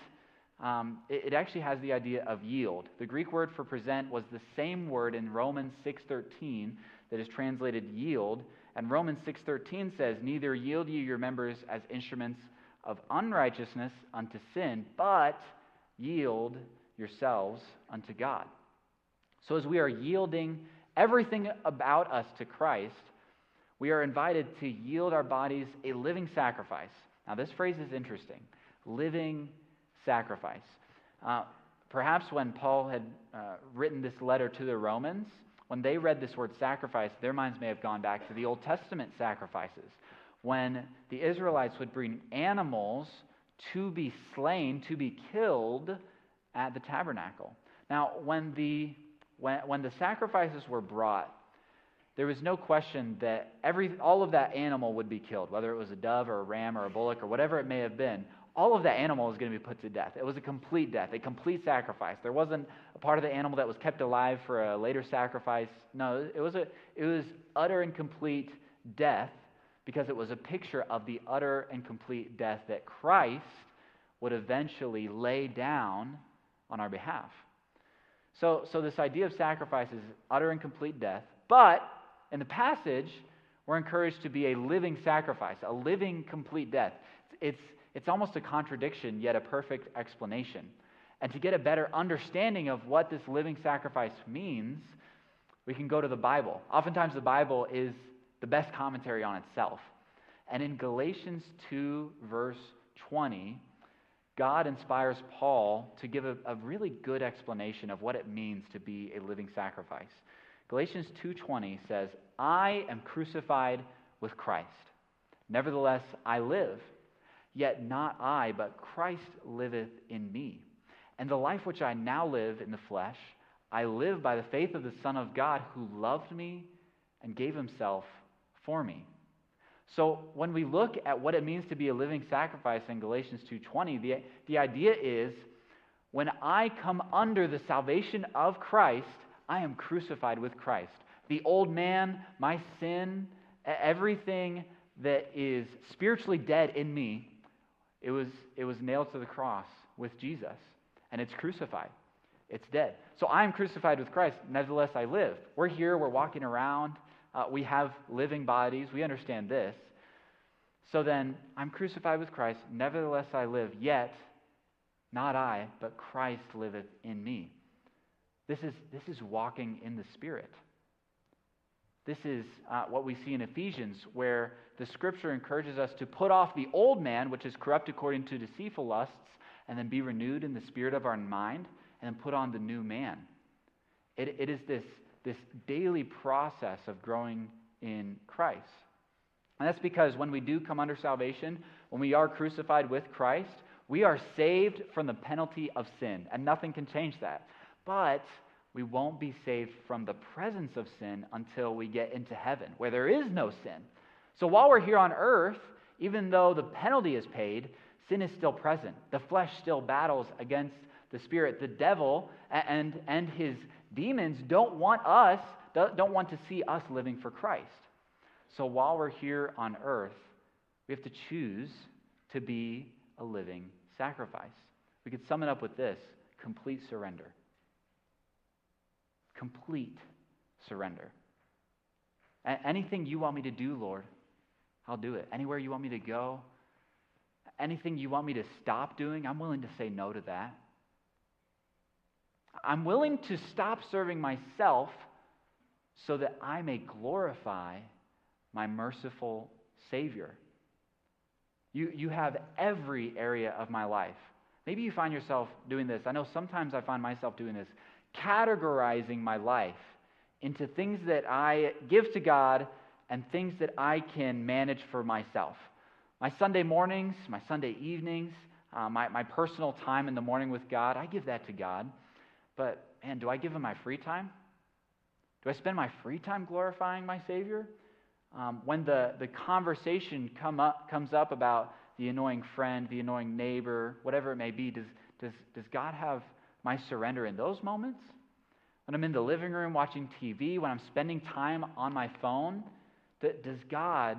um, it, it, actually has the idea of yield. The Greek word for present was the same word in Romans 6.13 that is translated yield. And Romans 6.13 says, Neither yield ye your members as instruments of unrighteousness unto sin, but yield yourselves unto God. So as we are yielding everything about us to Christ, we are invited to yield our bodies a living sacrifice. Now, this phrase is interesting living sacrifice. Uh, perhaps when Paul had uh, written this letter to the Romans, when they read this word sacrifice, their minds may have gone back to the Old Testament sacrifices, when the Israelites would bring animals to be slain, to be killed at the tabernacle. Now, when the, when, when the sacrifices were brought, there was no question that every, all of that animal would be killed, whether it was a dove or a ram or a bullock or whatever it may have been. All of that animal was going to be put to death. It was a complete death, a complete sacrifice. There wasn't a part of the animal that was kept alive for a later sacrifice. No, it was, a, it was utter and complete death because it was a picture of the utter and complete death that Christ would eventually lay down on our behalf. So, so this idea of sacrifice is utter and complete death, but in the passage, we're encouraged to be a living sacrifice, a living, complete death. It's, it's almost a contradiction, yet a perfect explanation. And to get a better understanding of what this living sacrifice means, we can go to the Bible. Oftentimes, the Bible is the best commentary on itself. And in Galatians 2, verse 20, God inspires Paul to give a, a really good explanation of what it means to be a living sacrifice. Galatians 2:20 says, "I am crucified with Christ. Nevertheless I live, yet not I, but Christ liveth in me. And the life which I now live in the flesh, I live by the faith of the Son of God who loved me and gave himself for me." So when we look at what it means to be a living sacrifice in Galatians 2:20, the, the idea is when I come under the salvation of Christ, I am crucified with Christ. The old man, my sin, everything that is spiritually dead in me, it was, it was nailed to the cross with Jesus, and it's crucified. It's dead. So I am crucified with Christ. Nevertheless, I live. We're here, we're walking around, uh, we have living bodies. We understand this. So then, I'm crucified with Christ. Nevertheless, I live. Yet, not I, but Christ liveth in me. This is, this is walking in the Spirit. This is uh, what we see in Ephesians, where the scripture encourages us to put off the old man, which is corrupt according to deceitful lusts, and then be renewed in the spirit of our mind, and then put on the new man. It, it is this, this daily process of growing in Christ. And that's because when we do come under salvation, when we are crucified with Christ, we are saved from the penalty of sin, and nothing can change that. But we won't be saved from the presence of sin until we get into heaven, where there is no sin. So while we're here on earth, even though the penalty is paid, sin is still present. The flesh still battles against the spirit. The devil and, and his demons don't want us don't want to see us living for Christ. So while we're here on earth, we have to choose to be a living sacrifice. We could sum it up with this complete surrender. Complete surrender. A- anything you want me to do, Lord, I'll do it. Anywhere you want me to go, anything you want me to stop doing, I'm willing to say no to that. I'm willing to stop serving myself so that I may glorify my merciful Savior. You, you have every area of my life. Maybe you find yourself doing this. I know sometimes I find myself doing this, categorizing my life into things that I give to God and things that I can manage for myself. My Sunday mornings, my Sunday evenings, uh, my, my personal time in the morning with God, I give that to God. But man, do I give him my free time? Do I spend my free time glorifying my Savior? Um, when the, the conversation come up, comes up about the annoying friend, the annoying neighbor, whatever it may be, does, does, does God have my surrender in those moments? When I'm in the living room watching TV, when I'm spending time on my phone, that does God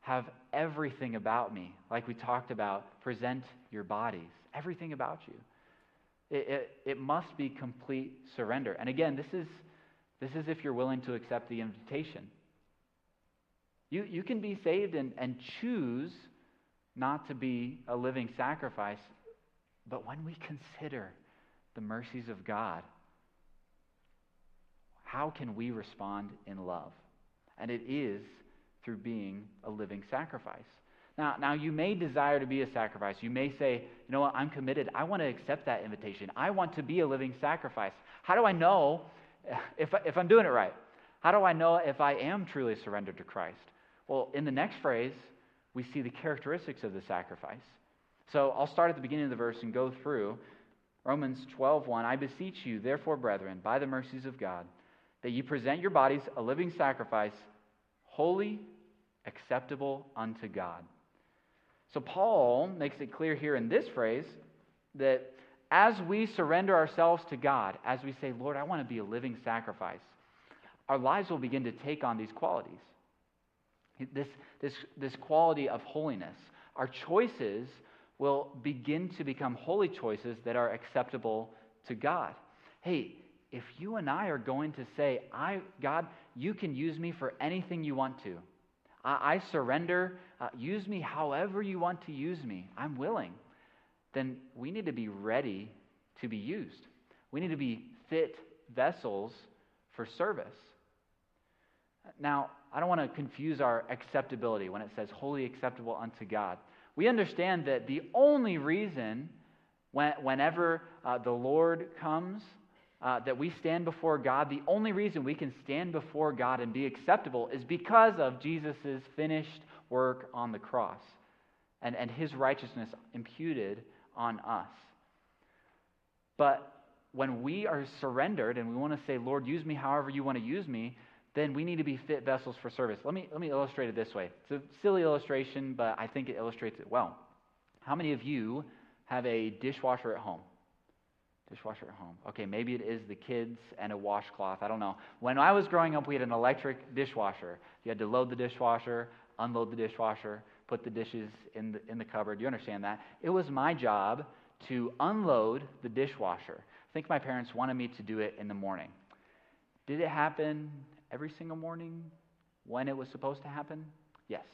have everything about me? Like we talked about, present your bodies, everything about you. It, it, it must be complete surrender. And again, this is, this is if you're willing to accept the invitation. You, you can be saved and, and choose not to be a living sacrifice, but when we consider the mercies of God, how can we respond in love? And it is through being a living sacrifice. Now, now, you may desire to be a sacrifice. You may say, you know what, I'm committed. I want to accept that invitation. I want to be a living sacrifice. How do I know if, if I'm doing it right? How do I know if I am truly surrendered to Christ? Well, in the next phrase, we see the characteristics of the sacrifice. So I'll start at the beginning of the verse and go through Romans 12:1. I beseech you, therefore, brethren, by the mercies of God, that you present your bodies a living sacrifice, holy, acceptable unto God. So Paul makes it clear here in this phrase that as we surrender ourselves to God, as we say, Lord, I want to be a living sacrifice, our lives will begin to take on these qualities. This, this, this quality of holiness. Our choices will begin to become holy choices that are acceptable to God. Hey, if you and I are going to say, I, God, you can use me for anything you want to, I, I surrender, uh, use me however you want to use me, I'm willing, then we need to be ready to be used. We need to be fit vessels for service. Now, I don't want to confuse our acceptability when it says holy acceptable unto God. We understand that the only reason when, whenever uh, the Lord comes uh, that we stand before God, the only reason we can stand before God and be acceptable is because of Jesus' finished work on the cross and, and his righteousness imputed on us. But when we are surrendered and we want to say, Lord, use me however you want to use me, then we need to be fit vessels for service. Let me, let me illustrate it this way. It's a silly illustration, but I think it illustrates it well. How many of you have a dishwasher at home? Dishwasher at home. Okay, maybe it is the kids and a washcloth. I don't know. When I was growing up, we had an electric dishwasher. You had to load the dishwasher, unload the dishwasher, put the dishes in the, in the cupboard. You understand that? It was my job to unload the dishwasher. I think my parents wanted me to do it in the morning. Did it happen every single morning when it was supposed to happen? Yes,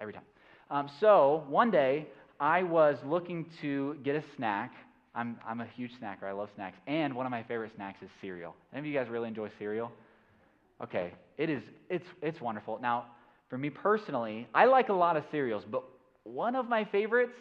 every time. Um, so one day, I was looking to get a snack I'm, I'm a huge snacker. I love snacks. And one of my favorite snacks is cereal. Any of you guys really enjoy cereal? Okay, it is, it's, it's wonderful. Now, for me personally, I like a lot of cereals, but one of my favorites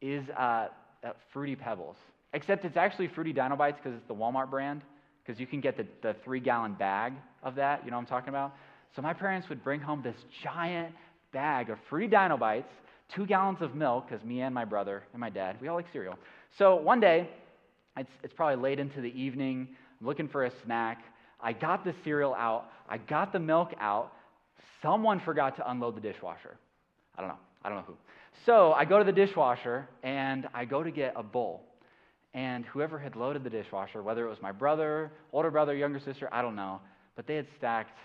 is uh, uh, Fruity Pebbles. Except it's actually Fruity Dino Bites because it's the Walmart brand, because you can get the, the three gallon bag of that. You know what I'm talking about? So my parents would bring home this giant bag of Fruity Dino Bites, two gallons of milk, because me and my brother and my dad, we all like cereal. So one day, it's, it's probably late into the evening, I'm looking for a snack. I got the cereal out, I got the milk out. Someone forgot to unload the dishwasher. I don't know. I don't know who. So I go to the dishwasher and I go to get a bowl. And whoever had loaded the dishwasher, whether it was my brother, older brother, younger sister, I don't know, but they had stacked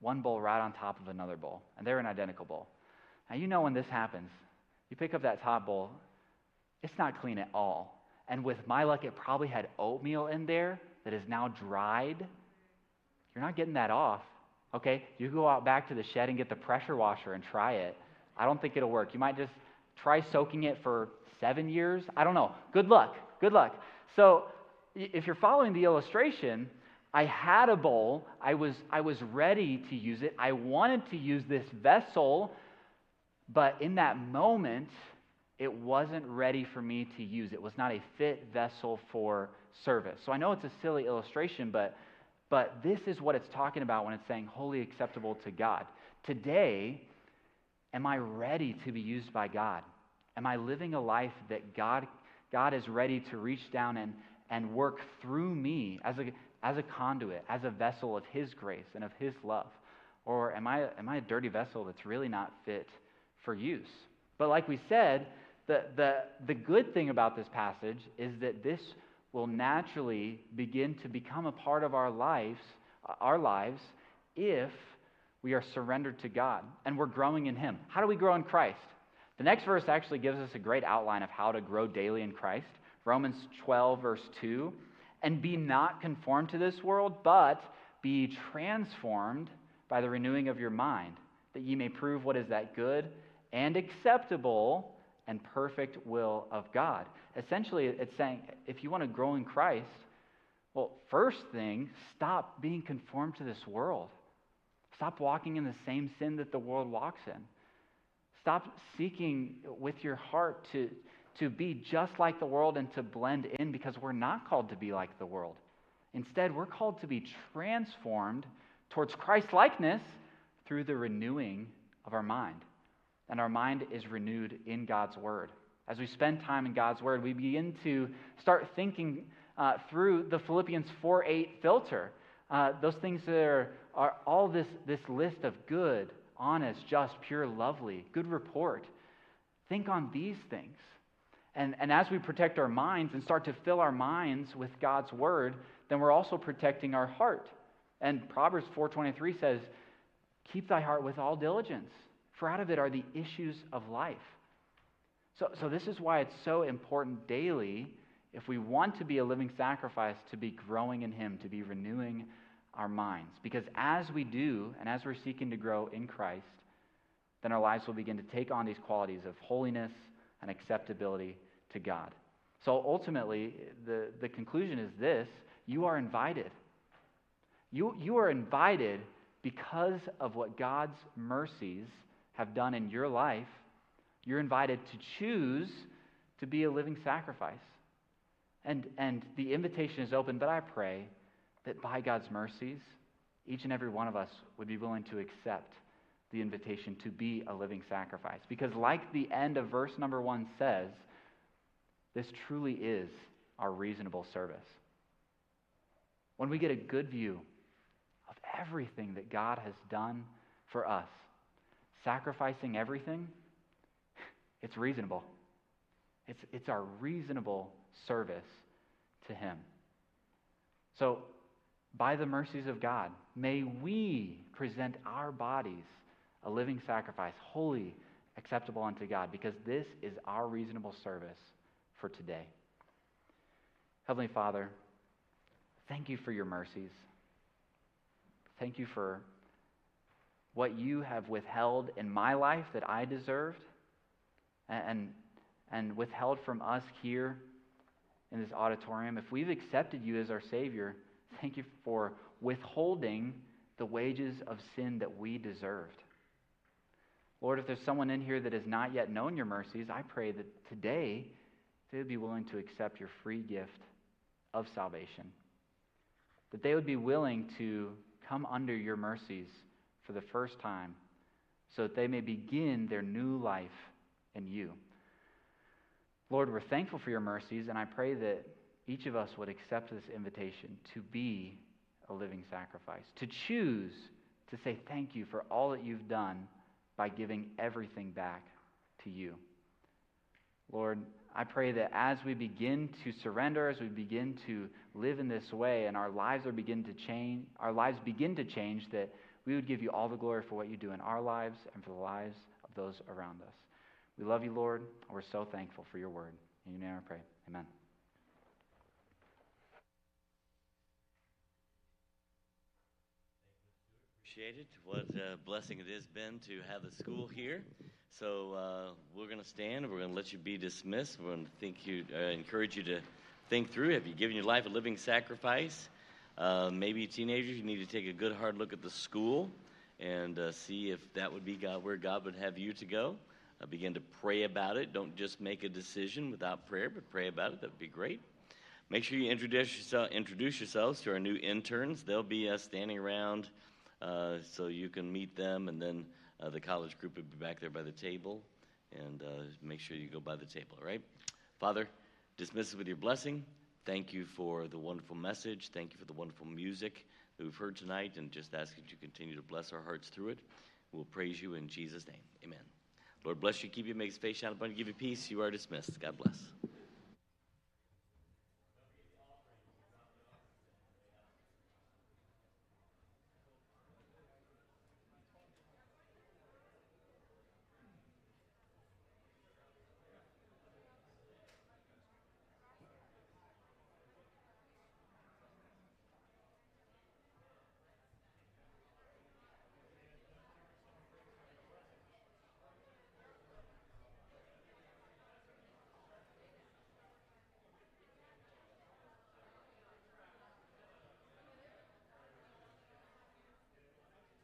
one bowl right on top of another bowl, and they're an identical bowl. Now, you know when this happens, you pick up that top bowl, it's not clean at all. And with my luck, it probably had oatmeal in there that is now dried. You're not getting that off. Okay? You go out back to the shed and get the pressure washer and try it. I don't think it'll work. You might just try soaking it for seven years. I don't know. Good luck. Good luck. So, if you're following the illustration, I had a bowl. I was, I was ready to use it. I wanted to use this vessel, but in that moment, it wasn't ready for me to use. It was not a fit vessel for service. So I know it's a silly illustration, but, but this is what it's talking about when it's saying holy acceptable to God. Today, am I ready to be used by God? Am I living a life that God, God is ready to reach down and, and work through me as a, as a conduit, as a vessel of His grace and of His love? Or am I, am I a dirty vessel that's really not fit for use? But like we said, the, the, the good thing about this passage is that this will naturally begin to become a part of our lives, our lives if we are surrendered to God and we're growing in Him. How do we grow in Christ? The next verse actually gives us a great outline of how to grow daily in Christ. Romans 12, verse 2. And be not conformed to this world, but be transformed by the renewing of your mind, that ye may prove what is that good and acceptable and perfect will of God. Essentially, it's saying if you want to grow in Christ, well, first thing, stop being conformed to this world. Stop walking in the same sin that the world walks in. Stop seeking with your heart to, to be just like the world and to blend in because we're not called to be like the world. Instead, we're called to be transformed towards Christ likeness through the renewing of our mind and our mind is renewed in God's Word. As we spend time in God's Word, we begin to start thinking uh, through the Philippians 4 8 filter. Uh, those things that are, are all this, this list of good, honest, just, pure, lovely, good report. Think on these things. And, and as we protect our minds and start to fill our minds with God's word, then we're also protecting our heart. And Proverbs 4:23 says, "Keep thy heart with all diligence, for out of it are the issues of life. So, so this is why it's so important daily, if we want to be a living sacrifice, to be growing in Him, to be renewing our minds. Because as we do, and as we're seeking to grow in Christ, then our lives will begin to take on these qualities of holiness and acceptability to God. So ultimately, the, the conclusion is this you are invited. You, you are invited because of what God's mercies have done in your life, you're invited to choose to be a living sacrifice. And, and the invitation is open, but I pray that by God's mercies, each and every one of us would be willing to accept the invitation to be a living sacrifice. Because, like the end of verse number one says, this truly is our reasonable service. When we get a good view of everything that God has done for us, sacrificing everything, it's reasonable. It's, it's our reasonable service to Him. So, by the mercies of God, may we present our bodies a living sacrifice, holy, acceptable unto God, because this is our reasonable service for today. Heavenly Father, thank you for your mercies. Thank you for what you have withheld in my life that I deserved and, and withheld from us here in this auditorium, if we've accepted you as our Savior, thank you for withholding the wages of sin that we deserved. Lord, if there's someone in here that has not yet known your mercies, I pray that today they would be willing to accept your free gift of salvation. That they would be willing to come under your mercies for the first time so that they may begin their new life in you. Lord, we're thankful for your mercies, and I pray that each of us would accept this invitation to be a living sacrifice, to choose to say thank you for all that you've done by giving everything back to you. Lord, I pray that as we begin to surrender, as we begin to live in this way, and our lives are begin to change, our lives begin to change, that we would give you all the glory for what you do in our lives and for the lives of those around us. We love you, Lord. We're so thankful for your word. In your name I pray. Amen. What a blessing it has been to have the school here. So uh, we're going to stand. We're going to let you be dismissed. We're going to think you, uh, encourage you to think through. Have you given your life a living sacrifice? Uh, maybe teenagers, you need to take a good hard look at the school and uh, see if that would be God, where God would have you to go. Uh, begin to pray about it. Don't just make a decision without prayer, but pray about it. That would be great. Make sure you introduce, yourself, introduce yourselves to our new interns. They'll be uh, standing around uh, so you can meet them, and then uh, the college group will be back there by the table. And uh, make sure you go by the table, all right? Father, dismiss us with your blessing. Thank you for the wonderful message. Thank you for the wonderful music that we've heard tonight, and just ask that you continue to bless our hearts through it. We'll praise you in Jesus' name. Amen. Lord bless you, keep you, make his face shine upon you, give you peace. You are dismissed. God bless.